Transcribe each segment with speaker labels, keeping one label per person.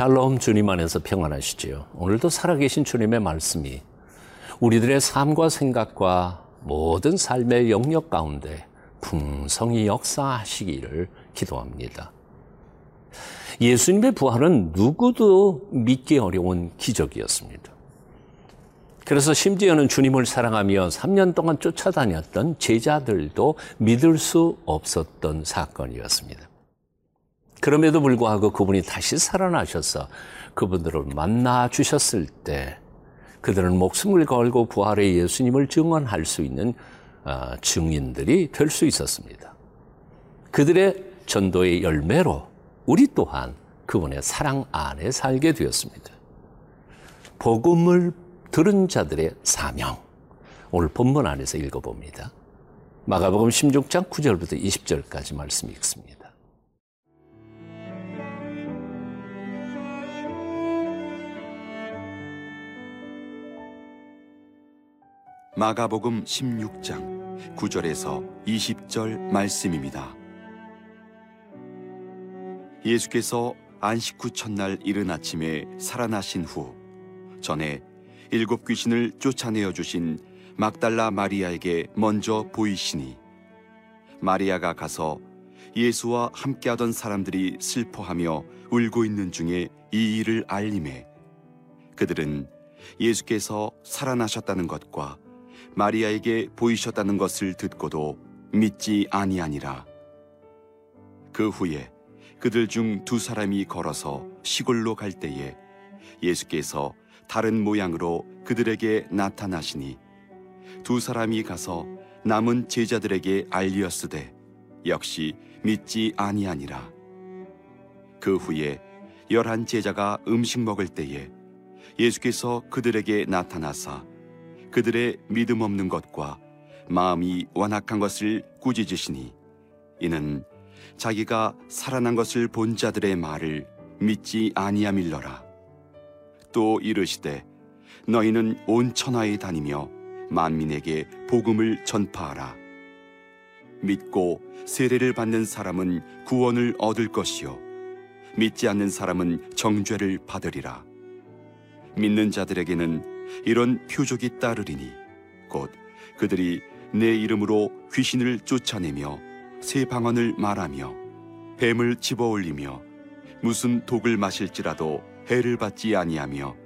Speaker 1: 샬롬 주님 안에서 평안하시지요. 오늘도 살아계신 주님의 말씀이 우리들의 삶과 생각과 모든 삶의 영역 가운데 풍성히 역사하시기를 기도합니다. 예수님의 부활은 누구도 믿기 어려운 기적이었습니다. 그래서 심지어는 주님을 사랑하며 3년 동안 쫓아다녔던 제자들도 믿을 수 없었던 사건이었습니다. 그럼에도 불구하고 그분이 다시 살아나셔서 그분들을 만나 주셨을 때 그들은 목숨을 걸고 부활의 예수님을 증언할 수 있는 어, 증인들이 될 수 있었습니다. 그들의 전도의 열매로 우리 또한 그분의 사랑 안에 살게 되었습니다. 복음을 들은 자들의 사명. 오늘 본문 안에서 읽어봅니다. 마가복음 16장 9절부터 20절까지 말씀 읽습니다.
Speaker 2: 마가복음 16장 9절에서 20절 말씀입니다. 예수께서 안식 후 첫날 이른 아침에 살아나신 후 전에 일곱 귀신을 쫓아내어 주신 막달라 마리아에게 먼저 보이시니 마리아가 가서 예수와 함께하던 사람들이 슬퍼하며 울고 있는 중에 이 일을 알림해 그들은 예수께서 살아나셨다는 것과 마리아에게 보이셨다는 것을 듣고도 믿지 아니하니라. 그 후에 그들 중 두 사람이 걸어서 시골로 갈 때에 예수께서 다른 모양으로 그들에게 나타나시니 두 사람이 가서 남은 제자들에게 알리었으되 역시 믿지 아니하니라. 그 후에 열한 제자가 음식 먹을 때에 예수께서 그들에게 나타나사 그들의 믿음 없는 것과 마음이 완악한 것을 꾸짖으시니 이는 자기가 살아난 것을 본 자들의 말을 믿지 아니함일러라. 또 이르시되 너희는 온 천하에 다니며 만민에게 복음을 전파하라. 믿고 세례를 받는 사람은 구원을 얻을 것이요 믿지 않는 사람은 정죄를 받으리라. 믿는 자들에게는 이런 표적이 따르리니 곧 그들이 내 이름으로 귀신을 쫓아내며 새 방언을 말하며 뱀을 집어올리며 무슨 독을 마실지라도 해를 받지 아니하며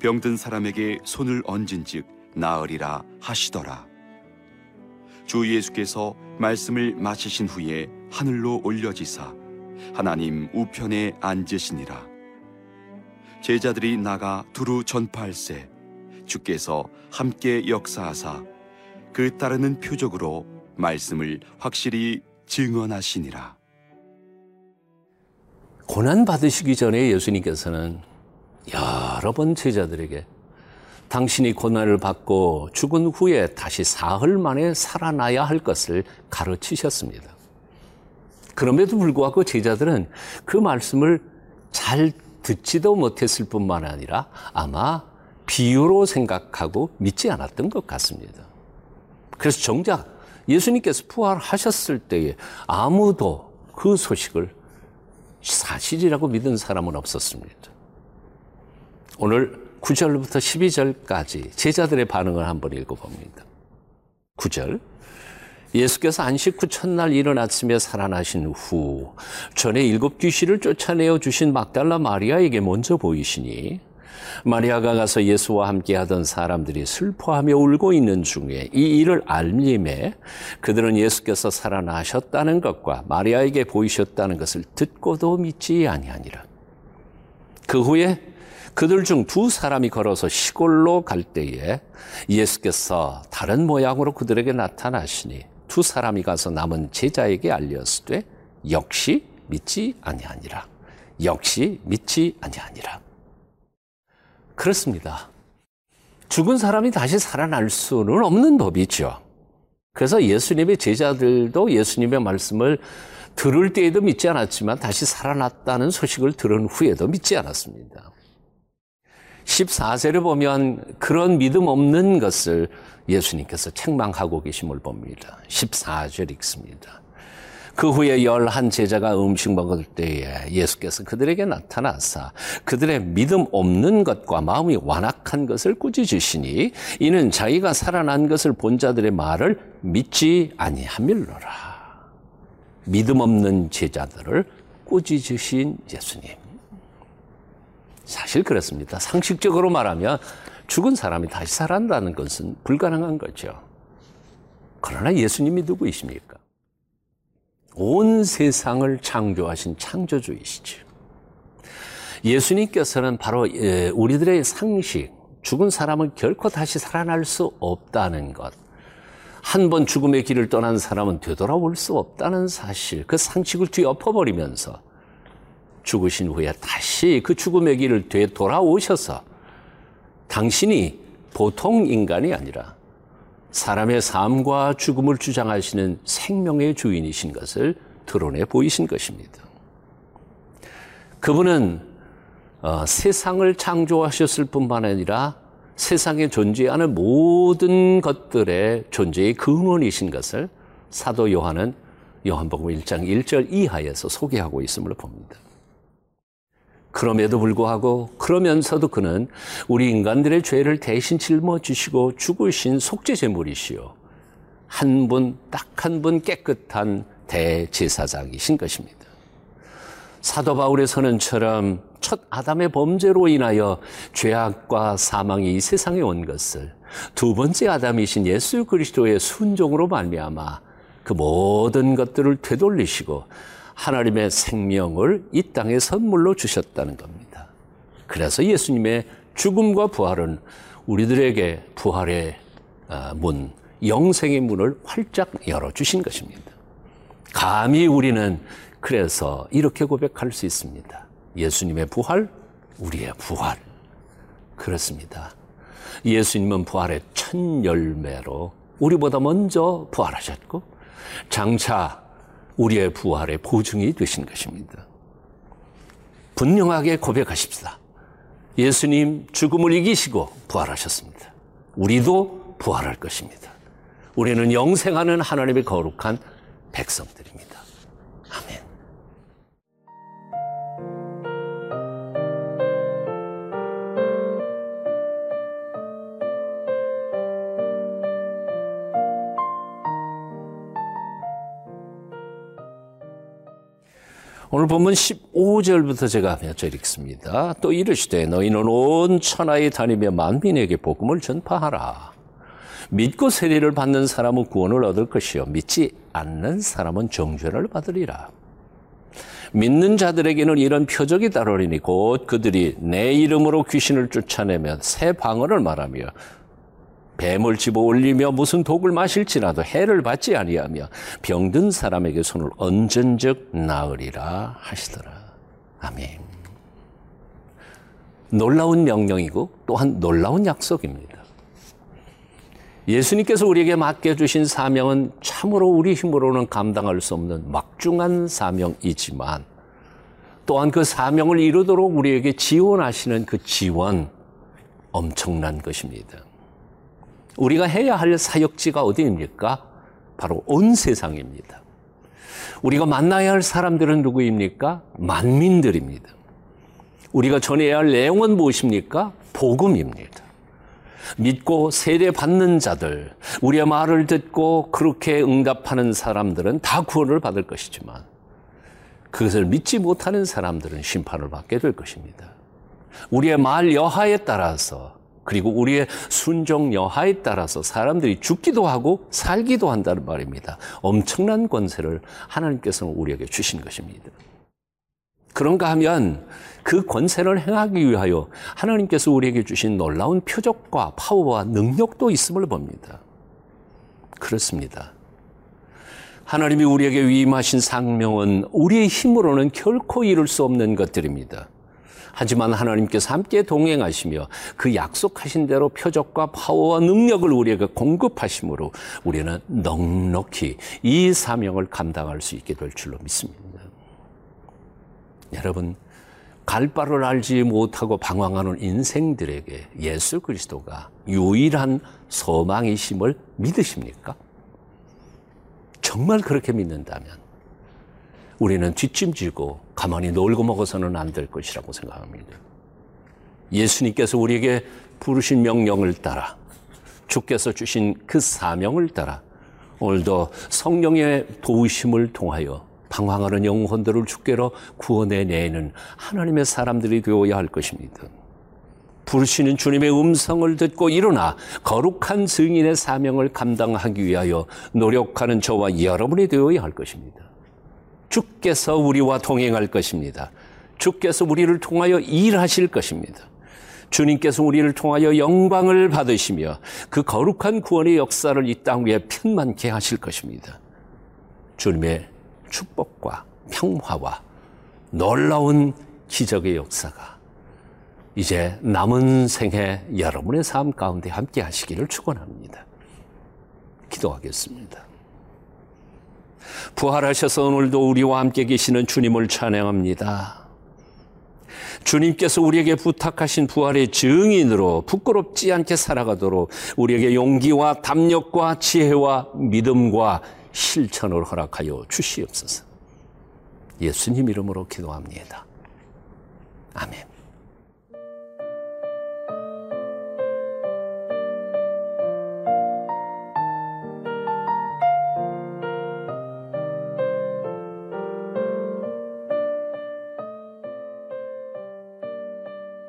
Speaker 2: 병든 사람에게 손을 얹은즉 나으리라 하시더라. 주 예수께서 말씀을 마치신 후에 하늘로 올려지사 하나님 우편에 앉으시니라. 제자들이 나가 두루 전파할세 주께서 함께 역사하사 그 따르는 표적으로 말씀을 확실히 증언하시니라.
Speaker 1: 고난 받으시기 전에 예수님께서는 여러 번 제자들에게 당신이 고난을 받고 죽은 후에 다시 사흘 만에 살아나야 할 것을 가르치셨습니다. 그럼에도 불구하고 제자들은 그 말씀을 잘 듣지도 못했을 뿐만 아니라 아마 비유로 생각하고 믿지 않았던 것 같습니다. 그래서 정작 예수님께서 부활하셨을 때에 아무도 그 소식을 사실이라고 믿은 사람은 없었습니다. 오늘 9절부터 12절까지 제자들의 반응을 한번 읽어봅니다. 9절. 예수께서 안식 후 첫날 이른 아침에 살아나신 후 전에 일곱 귀신을 쫓아내어 주신 막달라 마리아에게 먼저 보이시니 마리아가 가서 예수와 함께 하던 사람들이 슬퍼하며 울고 있는 중에 이 일을 알림에 그들은 예수께서 살아나셨다는 것과 마리아에게 보이셨다는 것을 듣고도 믿지 아니하니라. 그 후에 그들 중 두 사람이 걸어서 시골로 갈 때에 예수께서 다른 모양으로 그들에게 나타나시니 두 사람이 가서 남은 제자에게 알렸으되 역시 믿지 아니하니라. 역시 믿지 아니하니라. 그렇습니다. 죽은 사람이 다시 살아날 수는 없는 법이죠. 그래서 예수님의 제자들도 예수님의 말씀을 들을 때에도 믿지 않았지만 다시 살아났다는 소식을 들은 후에도 믿지 않았습니다. 14세를 보면 그런 믿음 없는 것을 예수님께서 책망하고 계심을 봅니다. 14절 읽습니다. 그 후에 열한 제자가 음식 먹을 때에 예수께서 그들에게 나타나사 그들의 믿음 없는 것과 마음이 완악한 것을 꾸짖으시니 이는 자기가 살아난 것을 본 자들의 말을 믿지 아니함일로라. 믿음 없는 제자들을 꾸짖으신 예수님. 사실 그렇습니다. 상식적으로 말하면 죽은 사람이 다시 살아난다는 것은 불가능한 거죠. 그러나 예수님이 누구이십니까? 온 세상을 창조하신 창조주이시죠. 예수님께서는 바로 예, 우리들의 상식, 죽은 사람은 결코 다시 살아날 수 없다는 것, 한 번 죽음의 길을 떠난 사람은 되돌아올 수 없다는 사실, 그 상식을 뒤엎어버리면서 죽으신 후에 다시 그 죽음의 길을 되돌아오셔서 당신이 보통 인간이 아니라 사람의 삶과 죽음을 주장하시는 생명의 주인이신 것을 드러내 보이신 것입니다. 그분은 어, 세상을 창조하셨을 뿐만 아니라 세상에 존재하는 모든 것들의 존재의 근원이신 것을 사도 요한은 요한복음 1장 1절 이하에서 소개하고 있음을 봅니다. 그럼에도 불구하고 그러면서도 그는 우리 인간들의 죄를 대신 짊어지시고 죽으신 속죄 제물이시요 한 분 딱 한 분 깨끗한 대제사장이신 것입니다. 사도 바울의 선언처럼 첫 아담의 범죄로 인하여 죄악과 사망이 이 세상에 온 것을 두 번째 아담이신 예수 그리스도의 순종으로 말미암아 그 모든 것들을 되돌리시고 하나님의 생명을 이 땅에 선물로 주셨다는 겁니다. 그래서 예수님의 죽음과 부활은 우리들에게 부활의 아, 문, 영생의 문을 활짝 열어주신 것입니다. 감히 우리는 그래서 이렇게 고백할 수 있습니다. 예수님의 부활, 우리의 부활. 그렇습니다. 예수님은 부활의 첫 열매로 우리보다 먼저 부활하셨고, 장차 우리의 부활의 보증이 되신 것입니다. 분명하게 고백하십시다. 예수님 죽음을 이기시고 부활하셨습니다. 우리도 부활할 것입니다. 우리는 영생하는 하나님의 거룩한 백성들입니다. 아멘. 오늘 본문 15절부터 제가 몇 절 읽습니다. 또 이르시되 너희는 온 천하에 다니며 만민에게 복음을 전파하라. 믿고 세례를 받는 사람은 구원을 얻을 것이요 믿지 않는 사람은 정죄를 받으리라. 믿는 자들에게는 이런 표적이 따르리니 곧 그들이 내 이름으로 귀신을 쫓아내며 새 방언을 말하며 뱀을 집어 올리며 무슨 독을 마실지라도 해를 받지 아니하며 병든 사람에게 손을 얹은즉 나으리라 하시더라. 아멘. 놀라운 명령이고 또한 놀라운 약속입니다. 예수님께서 우리에게 맡겨주신 사명은 참으로 우리 힘으로는 감당할 수 없는 막중한 사명이지만 또한 그 사명을 이루도록 우리에게 지원하시는 그 지원 엄청난 것입니다. 우리가 해야 할 사역지가 어디입니까? 바로 온 세상입니다. 우리가 만나야 할 사람들은 누구입니까? 만민들입니다. 우리가 전해야 할 내용은 무엇입니까? 복음입니다. 믿고 세례 받는 자들, 우리의 말을 듣고 그렇게 응답하는 사람들은 다 구원을 받을 것이지만 그것을 믿지 못하는 사람들은 심판을 받게 될 것입니다. 우리의 말 여하에 따라서 그리고 우리의 순종 여하에 따라서 사람들이 죽기도 하고 살기도 한다는 말입니다. 엄청난 권세를 하나님께서는 우리에게 주신 것입니다. 그런가 하면 그 권세를 행하기 위하여 하나님께서 우리에게 주신 놀라운 표적과 파워와 능력도 있음을 봅니다. 그렇습니다. 하나님이 우리에게 위임하신 상명은 우리의 힘으로는 결코 이룰 수 없는 것들입니다. 하지만 하나님께서 함께 동행하시며 그 약속하신 대로 표적과 파워와 능력을 우리에게 공급하심으로 우리는 넉넉히 이 사명을 감당할 수 있게 될 줄로 믿습니다. 여러분, 갈 바를 알지 못하고 방황하는 인생들에게 예수 그리스도가 유일한 소망이심을 믿으십니까? 정말 그렇게 믿는다면 우리는 뒷짐지고 가만히 놀고 먹어서는 안 될 것이라고 생각합니다. 예수님께서 우리에게 부르신 명령을 따라 주께서 주신 그 사명을 따라 오늘도 성령의 도우심을 통하여 방황하는 영혼들을 주께로 구원해내는 하나님의 사람들이 되어야 할 것입니다. 부르시는 주님의 음성을 듣고 일어나 거룩한 증인의 사명을 감당하기 위하여 노력하는 저와 여러분이 되어야 할 것입니다. 주께서 우리와 동행할 것입니다. 주께서 우리를 통하여 일하실 것입니다. 주님께서 우리를 통하여 영광을 받으시며 그 거룩한 구원의 역사를 이 땅 위에 편만케 하실 것입니다. 주님의 축복과 평화와 놀라운 기적의 역사가 이제 남은 생애 여러분의 삶 가운데 함께 하시기를 축원합니다. 기도하겠습니다. 부활하셔서 오늘도 우리와 함께 계시는 주님을 찬양합니다. 주님께서 우리에게 부탁하신 부활의 증인으로 부끄럽지 않게 살아가도록 우리에게 용기와 담력과 지혜와 믿음과 실천을 허락하여 주시옵소서. 예수님 이름으로 기도합니다. 아멘.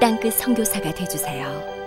Speaker 3: 땅끝 성교사가 되주세요